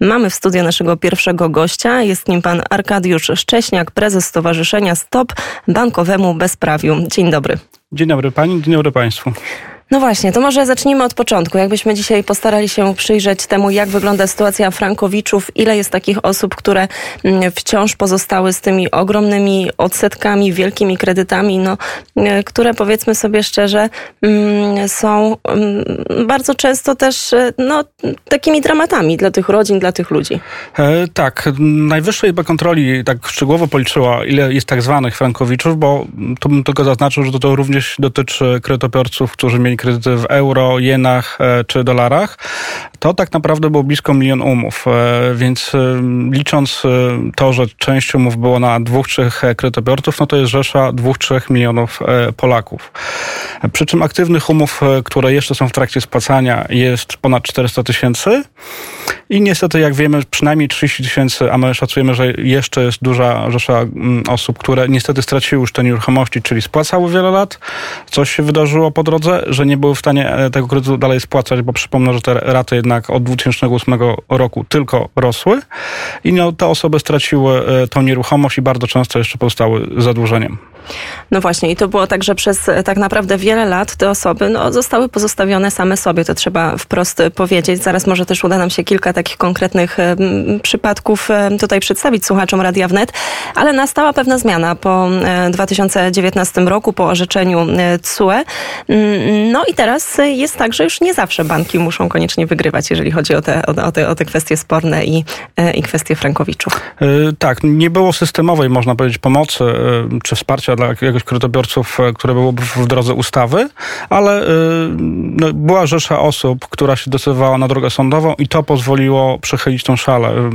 Mamy w studiu naszego pierwszego gościa. Jest nim pan Arkadiusz Szcześniak, prezes Stowarzyszenia Stop Bankowemu Bezprawiu. Dzień dobry. Dzień dobry pani, dzień dobry państwu. No właśnie, to może zacznijmy od początku. Jakbyśmy dzisiaj postarali się przyjrzeć temu, jak wygląda sytuacja Frankowiczów, ile jest takich osób, które mm, wciąż pozostały z tymi ogromnymi odsetkami, wielkimi kredytami, no, e, które powiedzmy sobie szczerze, mm, są mm, bardzo często też e, no, takimi dramatami dla tych rodzin, dla tych ludzi. E, tak, Najwyższa Izba Kontroli tak szczegółowo policzyła, ile jest tak zwanych Frankowiczów, bo to bym tylko zaznaczył, że to, to również dotyczy kredytobiorców, którzy mieli kredyty w euro, jenach e, czy dolarach, to tak naprawdę było blisko milion umów. E, więc e, licząc to, że część umów było na dwóch, trzech kredytobiorców, no to jest rzesza dwóch, trzech milionów Polaków. Przy czym aktywnych umów, które jeszcze są w trakcie spłacania, jest ponad 400 tysięcy. I niestety, jak wiemy, przynajmniej 30 tysięcy, a my szacujemy, że jeszcze jest duża rzesza mm, osób, które niestety straciły już te nieruchomości, czyli spłacały wiele lat. Coś się wydarzyło po drodze, że nie były w stanie e, tego kredytu dalej spłacać, bo przypomnę, że te raty jednak od 2008 roku tylko rosły. I no, te osoby straciły e, tą nieruchomość i bardzo często jeszcze pozostały zadłużeniem. No właśnie, i to było tak, że przez e, tak naprawdę wiele lat te osoby no, zostały pozostawione same sobie, to trzeba wprost powiedzieć. Zaraz może też uda nam się kilka takich konkretnych e, przypadków e, tutaj przedstawić słuchaczom Radia Wnet, ale nastała pewna zmiana po 2019 roku, po orzeczeniu CUE. Mm, no i teraz jest tak, że już nie zawsze banki muszą koniecznie wygrywać, jeżeli chodzi o te, o te, o te kwestie sporne i, i kwestie frankowiczów. Tak, nie było systemowej, można powiedzieć, pomocy czy wsparcia dla jakiegoś kredytobiorców, e, które byłoby w drodze ustawy, ale e, no, była rzesza osób, która się decydowała na drogę sądową i to pozwoliło przechylić tą szalę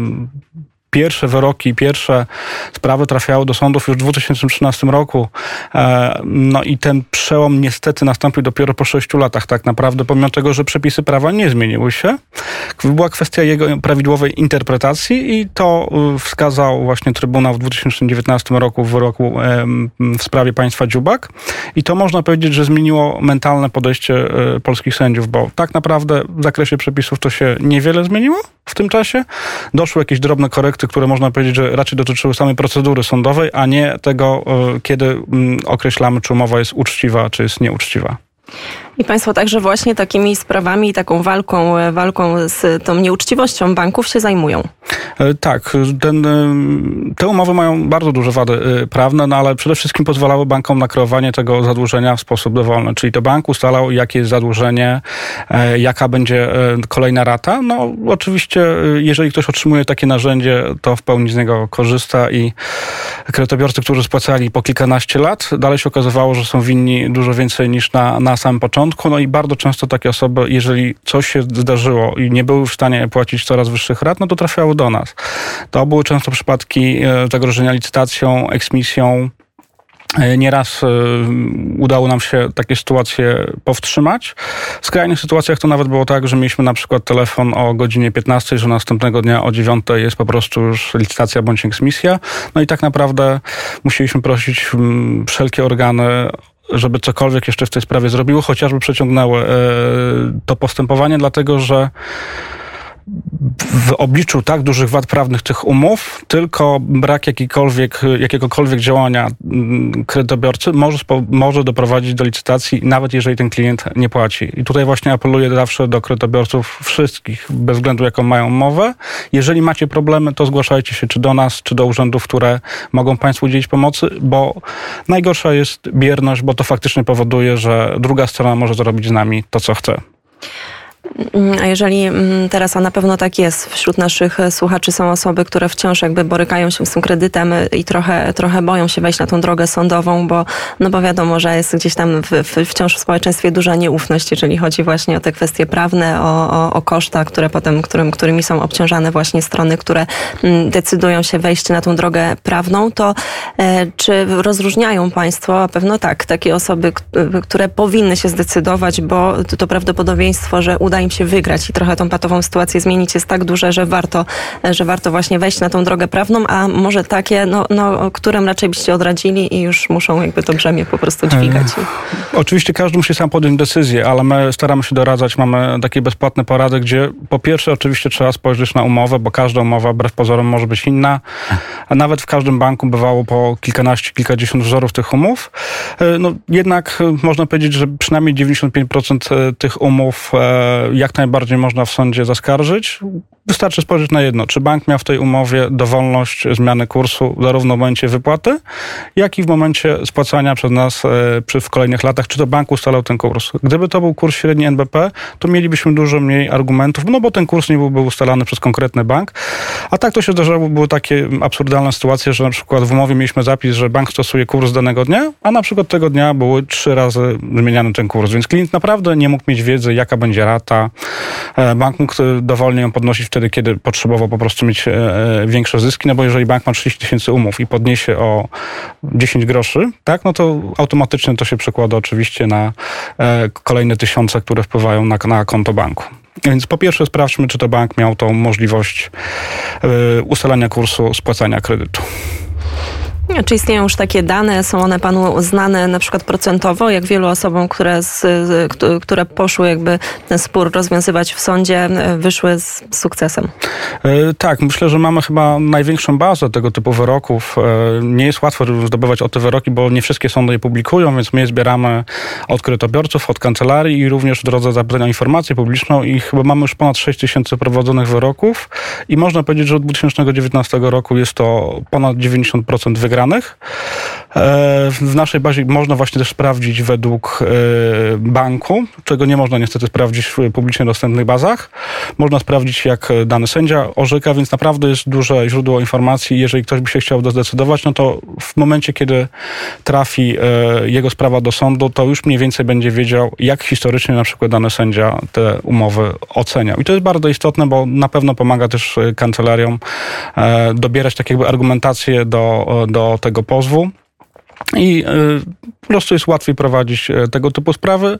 pierwsze wyroki, pierwsze sprawy trafiały do sądów już w 2013 roku. E, no i ten przełom niestety nastąpił dopiero po sześciu latach tak naprawdę, pomimo tego, że przepisy prawa nie zmieniły się. Była kwestia jego prawidłowej interpretacji i to e, wskazał właśnie Trybunał w 2019 roku w wyroku w sprawie państwa Dziubak. I to można powiedzieć, że zmieniło mentalne podejście e, polskich sędziów, bo tak naprawdę w zakresie przepisów to się niewiele zmieniło w tym czasie. Doszły jakieś drobne korekty, które można powiedzieć, że raczej dotyczyły samej procedury sądowej, a nie tego, e, kiedy mm, określamy, czy umowa jest uczciwa, czy jest nieuczciwa. I Państwo także właśnie takimi sprawami i taką walką, e, walką z tą nieuczciwością banków się zajmują. E, tak, ten, e, te umowy mają bardzo duże wady prawne, no ale przede wszystkim pozwalały bankom na kreowanie tego zadłużenia w sposób dowolny. Czyli to bank ustalał, jakie jest zadłużenie, jaka będzie kolejna rata. No oczywiście, jeżeli ktoś otrzymuje takie narzędzie, to w pełni z niego korzysta i kredytobiorcy, którzy spłacali po kilkanaście lat, dalej się okazywało, że są winni dużo więcej niż na, na samym początku. No i bardzo często takie osoby, jeżeli coś się zdarzyło i nie były w stanie płacić coraz wyższych rat, no to trafiały do nas. To były często przypadki e, zagrożenia licytacją, eksmisją, Nieraz e, udało nam się takie sytuacje powstrzymać. W skrajnych sytuacjach to nawet było tak, że mieliśmy na przykład telefon o godzinie 15, że następnego dnia o 9 jest po prostu już licytacja bądź eksmisja. No i tak naprawdę musieliśmy prosić mm, wszelkie organy żeby cokolwiek jeszcze w tej sprawie zrobiły, chociażby przeciągnęły e, to postępowanie, dlatego że w obliczu tak dużych wad prawnych tych umów, tylko brak jakikolwiek, jakiegokolwiek działania mm, kredytobiorcy może, może doprowadzić do licytacji, nawet jeżeli ten klient nie płaci. I tutaj właśnie apeluję zawsze do kredytobiorców wszystkich, bez względu jaką mają umowę. Jeżeli macie problemy, to zgłaszajcie się czy do nas, czy do urzędów, które mogą Państwu udzielić pomocy, bo najgorsza jest bierność, bo to faktycznie powoduje, że druga strona może zrobić z nami to, co chce. Mm, a jeżeli mm, teraz, a na pewno tak jest, wśród naszych e, słuchaczy są osoby, które wciąż jakby borykają się z tym kredytem e, i trochę, trochę boją się wejść na tą drogę sądową, bo, no bo wiadomo, że jest gdzieś tam w, w, wciąż w społeczeństwie duża nieufność, jeżeli chodzi właśnie o te kwestie prawne, o, o, o koszta, które potem, którym, którymi są obciążane właśnie strony, które mm, decydują się wejść na tą drogę prawną, to e, czy rozróżniają Państwo, a pewno tak, takie osoby, które powinny się zdecydować, bo to prawdopodobieństwo, że uda uda im się wygrać i trochę tą patową sytuację zmienić jest tak duże, że warto, że warto właśnie wejść na tą drogę prawną, a może takie, no, no, którym raczej byście odradzili i już muszą jakby to brzemię po prostu dźwigać. E, oczywiście każdy musi sam podjąć decyzję, ale my staramy się doradzać, mamy takie bezpłatne porady, gdzie po pierwsze oczywiście trzeba spojrzeć na umowę, bo każda umowa wbrew pozorom może być inna, a nawet w każdym banku bywało po kilkanaście, kilkadziesiąt wzorów tych umów. E, no, jednak e, można powiedzieć, że przynajmniej 95% tych umów jak najbardziej można w sądzie zaskarżyć. Wystarczy spojrzeć na jedno, czy bank miał w tej umowie dowolność zmiany kursu zarówno w momencie wypłaty, jak i w momencie spłacania przez nas e, w kolejnych latach, czy to bank ustalał ten kurs. Gdyby to był kurs średni NBP, to mielibyśmy dużo mniej argumentów, no bo ten kurs nie byłby ustalany przez konkretny bank. A tak to się zdarzało, były takie absurdalne sytuacje, że na przykład w umowie mieliśmy zapis, że bank stosuje kurs danego dnia, a na przykład tego dnia były trzy razy zmieniany ten kurs, więc klient naprawdę nie mógł mieć wiedzy, jaka będzie rata. E, bank mógł dowolnie ją podnosić wtedy, kiedy potrzebował po prostu mieć e, większe zyski, no bo jeżeli bank ma 30 tysięcy umów i podniesie o 10 groszy, tak, no to automatycznie to się przekłada oczywiście na e, kolejne tysiące, które wpływają na, na konto banku. Więc po pierwsze sprawdźmy, czy to bank miał tą możliwość e, ustalania kursu spłacania kredytu. Czy istnieją już takie dane, są one panu znane na przykład procentowo, jak wielu osobom, które, z, które poszły jakby ten spór rozwiązywać w sądzie, wyszły z sukcesem? E, tak, myślę, że mamy chyba największą bazę tego typu wyroków. E, nie jest łatwo zdobywać o te wyroki, bo nie wszystkie sądy je publikują, więc my je zbieramy od kredytobiorców, od kancelarii i również w drodze zapytania o informację publiczną i chyba mamy już ponad 6 tysięcy prowadzonych wyroków i można powiedzieć, że od 2019 roku jest to ponad 90% wygranych wygranych. E, w naszej bazie można właśnie też sprawdzić według e, banku, czego nie można niestety sprawdzić w publicznie dostępnych bazach. Można sprawdzić, jak dany sędzia orzeka, więc naprawdę jest duże źródło informacji. Jeżeli ktoś by się chciał zdecydować, no to w momencie, kiedy trafi e, jego sprawa do sądu, to już mniej więcej będzie wiedział, jak historycznie na przykład dany sędzia te umowy oceniał. I to jest bardzo istotne, bo na pewno pomaga też kancelariom dobierać tak jakby argumentację do, do tego pozwu. I e, po prostu jest łatwiej prowadzić e, tego typu sprawy.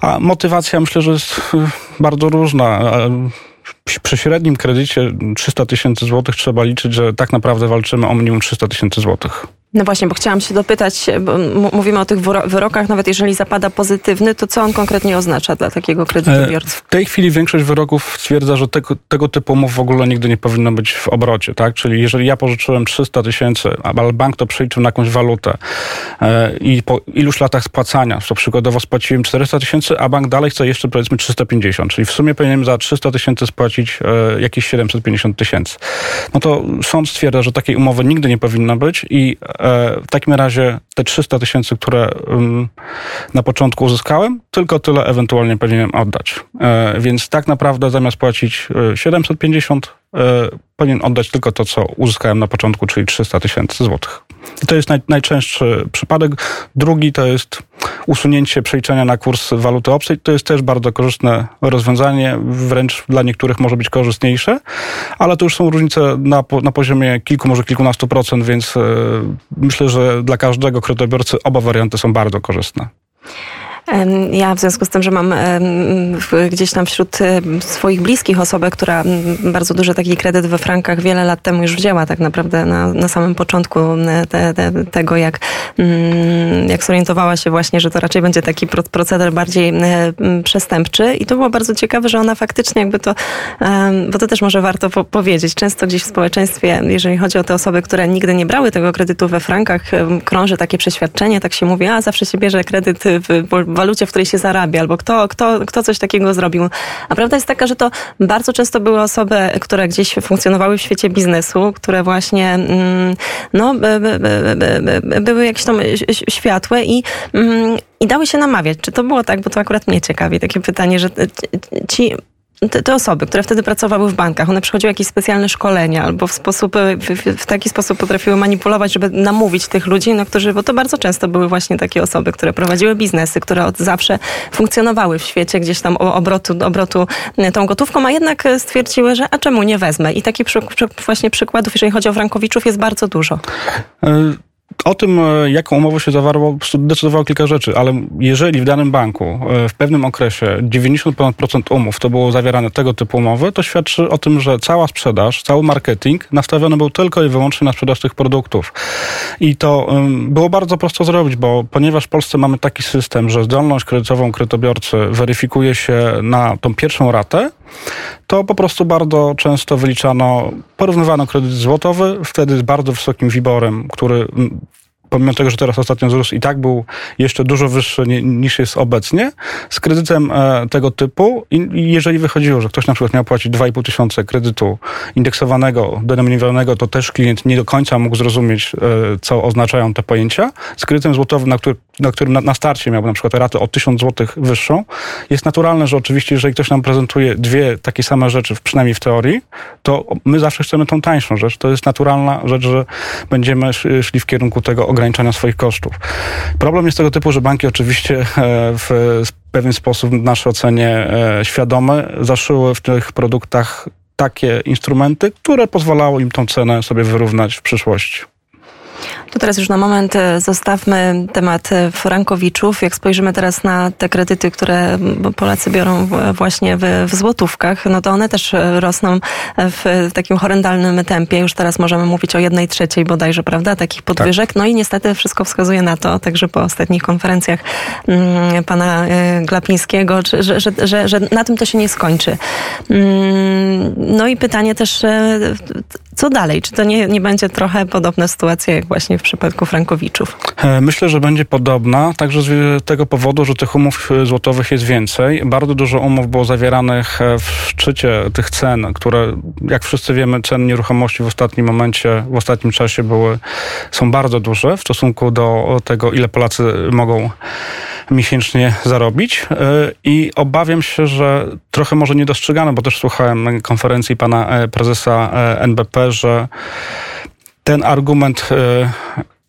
A motywacja myślę, że jest e, bardzo różna. Przy średnim kredycie 300 tysięcy złotych trzeba liczyć, że tak naprawdę walczymy o minimum 300 tysięcy złotych. No właśnie, bo chciałam się dopytać, mówimy o tych wyrokach, nawet jeżeli zapada pozytywny, to co on konkretnie oznacza dla takiego kredytobiorcy? W tej chwili większość wyroków stwierdza, że tego, tego typu umów w ogóle nigdy nie powinno być w obrocie, tak? Czyli jeżeli ja pożyczyłem 300 tysięcy, ale bank to przeliczył na jakąś walutę e, i po iluś latach spłacania, to przykładowo spłaciłem 400 tysięcy, a bank dalej chce jeszcze powiedzmy 350, czyli w sumie powinienem za 300 tysięcy spłacić e, jakieś 750 tysięcy. No to sąd stwierdza, że takiej umowy nigdy nie powinno być i E, w takim razie te 300 tysięcy, które na początku uzyskałem, tylko tyle ewentualnie powinienem oddać. E, więc tak naprawdę zamiast płacić 750, e, powinien oddać tylko to, co uzyskałem na początku, czyli 300 tysięcy złotych. I to jest naj, najczęstszy przypadek. Drugi to jest usunięcie przeliczenia na kurs waluty obcej. To jest też bardzo korzystne rozwiązanie, wręcz dla niektórych może być korzystniejsze, ale to już są różnice na, na poziomie kilku, może kilkunastu procent, więc yy, myślę, że dla każdego kredytobiorcy oba warianty są bardzo korzystne. Ja w związku z tym, że mam gdzieś tam wśród swoich bliskich osobę, która bardzo duży taki kredyt we frankach wiele lat temu już wzięła tak naprawdę na, na samym początku te, te, tego, jak, jak zorientowała się właśnie, że to raczej będzie taki proceder bardziej przestępczy. I to było bardzo ciekawe, że ona faktycznie jakby to, bo to też może warto po powiedzieć, często gdzieś w społeczeństwie, jeżeli chodzi o te osoby, które nigdy nie brały tego kredytu we frankach, krąży takie przeświadczenie, tak się mówi, a zawsze się bierze kredyt w walucie, w której się zarabia, albo kto, kto, kto coś takiego zrobił. A prawda jest taka, że to bardzo często były osoby, które gdzieś funkcjonowały w świecie biznesu, które właśnie mm, no, były jakieś tam światłe i mm, i dały się namawiać. Czy to było tak, bo to akurat mnie ciekawi, takie pytanie, że ci te, te, osoby, które wtedy pracowały w bankach, one przechodziły jakieś specjalne szkolenia albo w, sposób, w, w, taki sposób potrafiły manipulować, żeby namówić tych ludzi, no, którzy, bo to bardzo często były właśnie takie osoby, które prowadziły biznesy, które od zawsze funkcjonowały w świecie gdzieś tam obrotu, obrotu e, tą gotówką, a jednak stwierdziły, że a czemu nie wezmę? I takich przy, przy, właśnie przykładów, jeżeli chodzi o Frankowiczów, jest bardzo dużo. O tym, e, jaką umowę się zawarło, decydowało kilka rzeczy, ale jeżeli w danym banku e, w pewnym okresie 90% umów to było zawierane tego typu umowy, to świadczy o tym, że cała sprzedaż, cały marketing nastawiony był tylko i wyłącznie na sprzedaż tych produktów. I to było bardzo prosto zrobić, bo ponieważ w Polsce mamy taki system, że zdolność kredytową kredytobiorcy weryfikuje się na tą pierwszą ratę, to po prostu bardzo często wyliczano, porównywano kredyt złotowy, wtedy z bardzo wysokim wiborem, który pomimo tego, że teraz ostatnio wzrósł i tak był jeszcze dużo wyższy niż jest obecnie, z kredytem e, tego typu i jeżeli wychodziło, że ktoś na przykład miał płacić 2,5 tysiące kredytu indeksowanego, denominowanego, to też klient nie do końca mógł zrozumieć, e, co oznaczają te pojęcia. Z kredytem złotowym, na, który, na którym na, starcie miałby na przykład ratę o 1000 złotych wyższą, jest naturalne, że oczywiście, jeżeli ktoś nam prezentuje dwie takie same rzeczy, przynajmniej w teorii, to my zawsze chcemy tą tańszą rzecz. To jest naturalna rzecz, że będziemy szli w kierunku tego ograniczania swoich kosztów. Problem jest tego typu, że banki oczywiście e, w pewien sposób w naszej ocenie e, świadome zaszyły w tych produktach takie instrumenty, które pozwalały im tą cenę sobie wyrównać w przyszłości. To teraz już na moment e, zostawmy temat e, frankowiczów. Jak spojrzymy teraz na te kredyty, które Polacy biorą właśnie w, w złotówkach, no to one też e, rosną w takim horrendalnym tempie. Już teraz możemy mówić o jednej trzeciej bodajże, prawda, takich podwyżek. Tak. No i niestety wszystko wskazuje na to, także po ostatnich konferencjach mm, pana Glapińskiego, że, że, że, że na tym to się nie skończy. Mm, no i pytanie też, co dalej? Czy to nie, nie będzie trochę podobna sytuacja jak właśnie w przypadku Frankowiczów? E, myślę, że będzie podobna, także z tego powodu, że tych umów e, złotowych jest więcej. Bardzo dużo umów było zawieranych e, w szczycie tych cen, które, jak wszyscy wiemy, ceny nieruchomości w ostatnim momencie, w ostatnim czasie były, są bardzo duże w stosunku do tego, ile Polacy mogą miesięcznie zarobić. I obawiam się, że trochę może nie dostrzegano, bo też słuchałem konferencji pana prezesa NBP, że ten argument e,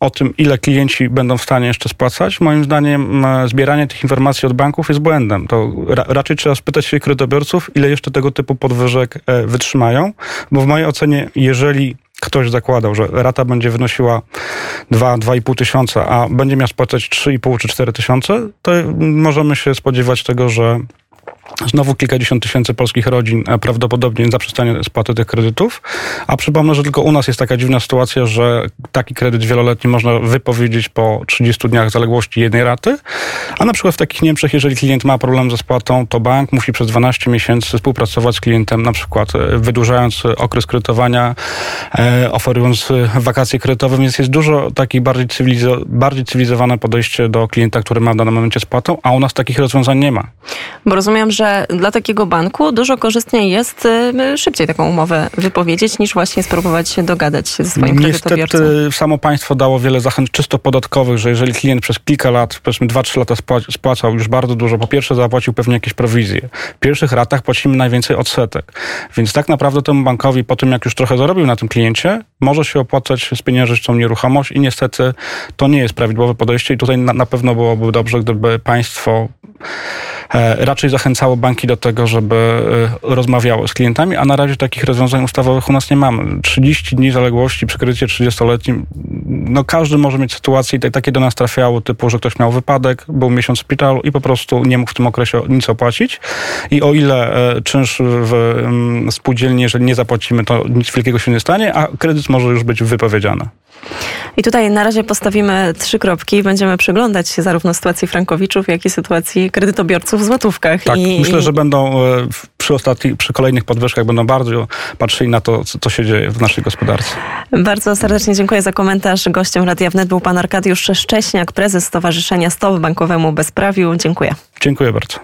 o tym, ile klienci będą w stanie jeszcze spłacać, moim zdaniem zbieranie tych informacji od banków jest błędem. To ra raczej trzeba spytać się kredytobiorców, ile jeszcze tego typu podwyżek e, wytrzymają, bo w mojej ocenie, jeżeli ktoś zakładał, że rata będzie wynosiła 2-2,5 tysiąca, a będzie miał spłacać 3,5 czy 4 tysiące, to możemy się spodziewać tego, że Znowu kilkadziesiąt tysięcy polskich rodzin e, prawdopodobnie zaprzestanie spłaty tych kredytów. A przypomnę, że tylko u nas jest taka dziwna sytuacja, że taki kredyt wieloletni można wypowiedzieć po 30 dniach zaległości jednej raty. A na przykład w takich Niemczech, jeżeli klient ma problem ze spłatą, to bank musi przez 12 miesięcy współpracować z klientem, na przykład e, wydłużając okres kredytowania, e, oferując wakacje kredytowe, więc jest dużo takich bardziej, cywilizo- bardziej cywilizowane podejście do klienta, który ma w danym momencie spłatą, a u nas takich rozwiązań nie ma. Bo rozumiem, że dla takiego banku dużo korzystniej jest y, szybciej taką umowę wypowiedzieć, niż właśnie spróbować się dogadać ze swoim kredytobiorcą. Niestety samo państwo dało wiele zachęt czysto podatkowych, że jeżeli klient przez kilka lat, powiedzmy 2-3 lata spłacał już bardzo dużo, po pierwsze zapłacił pewnie jakieś prowizje. W pierwszych ratach płacimy najwięcej odsetek. Więc tak naprawdę temu bankowi po tym, jak już trochę zarobił na tym kliencie, może się opłacać z pieniężyczą nieruchomość i niestety to nie jest prawidłowe podejście i tutaj na, na pewno byłoby dobrze, gdyby państwo raczej zachęcało banki do tego, żeby e, rozmawiały z klientami, a na razie takich rozwiązań ustawowych u nas nie mamy. 30 dni zaległości przy kredycie 30-letnim, no każdy może mieć sytuację i takie do nas trafiało, typu, że ktoś miał wypadek, był miesiąc w szpitalu i po prostu nie mógł w tym okresie nic opłacić i o ile e, czynsz w mm, spółdzielni, jeżeli nie zapłacimy, to nic wielkiego się nie stanie, a kredyt może już być wypowiedziany. I tutaj na razie postawimy trzy kropki i będziemy przyglądać się zarówno sytuacji frankowiczów, jak i sytuacji kredytobiorców w złotówkach. Tak, I, myślę, że będą e, przy, ostatnich, przy kolejnych podwyżkach będą bardzo patrzyli na to, co się dzieje w naszej gospodarce. Bardzo serdecznie dziękuję za komentarz. Gościem Radia Wnet był pan Arkadiusz Szcześniak, prezes Stowarzyszenia Stop Bankowemu Bezprawiu. Dziękuję. Dziękuję bardzo.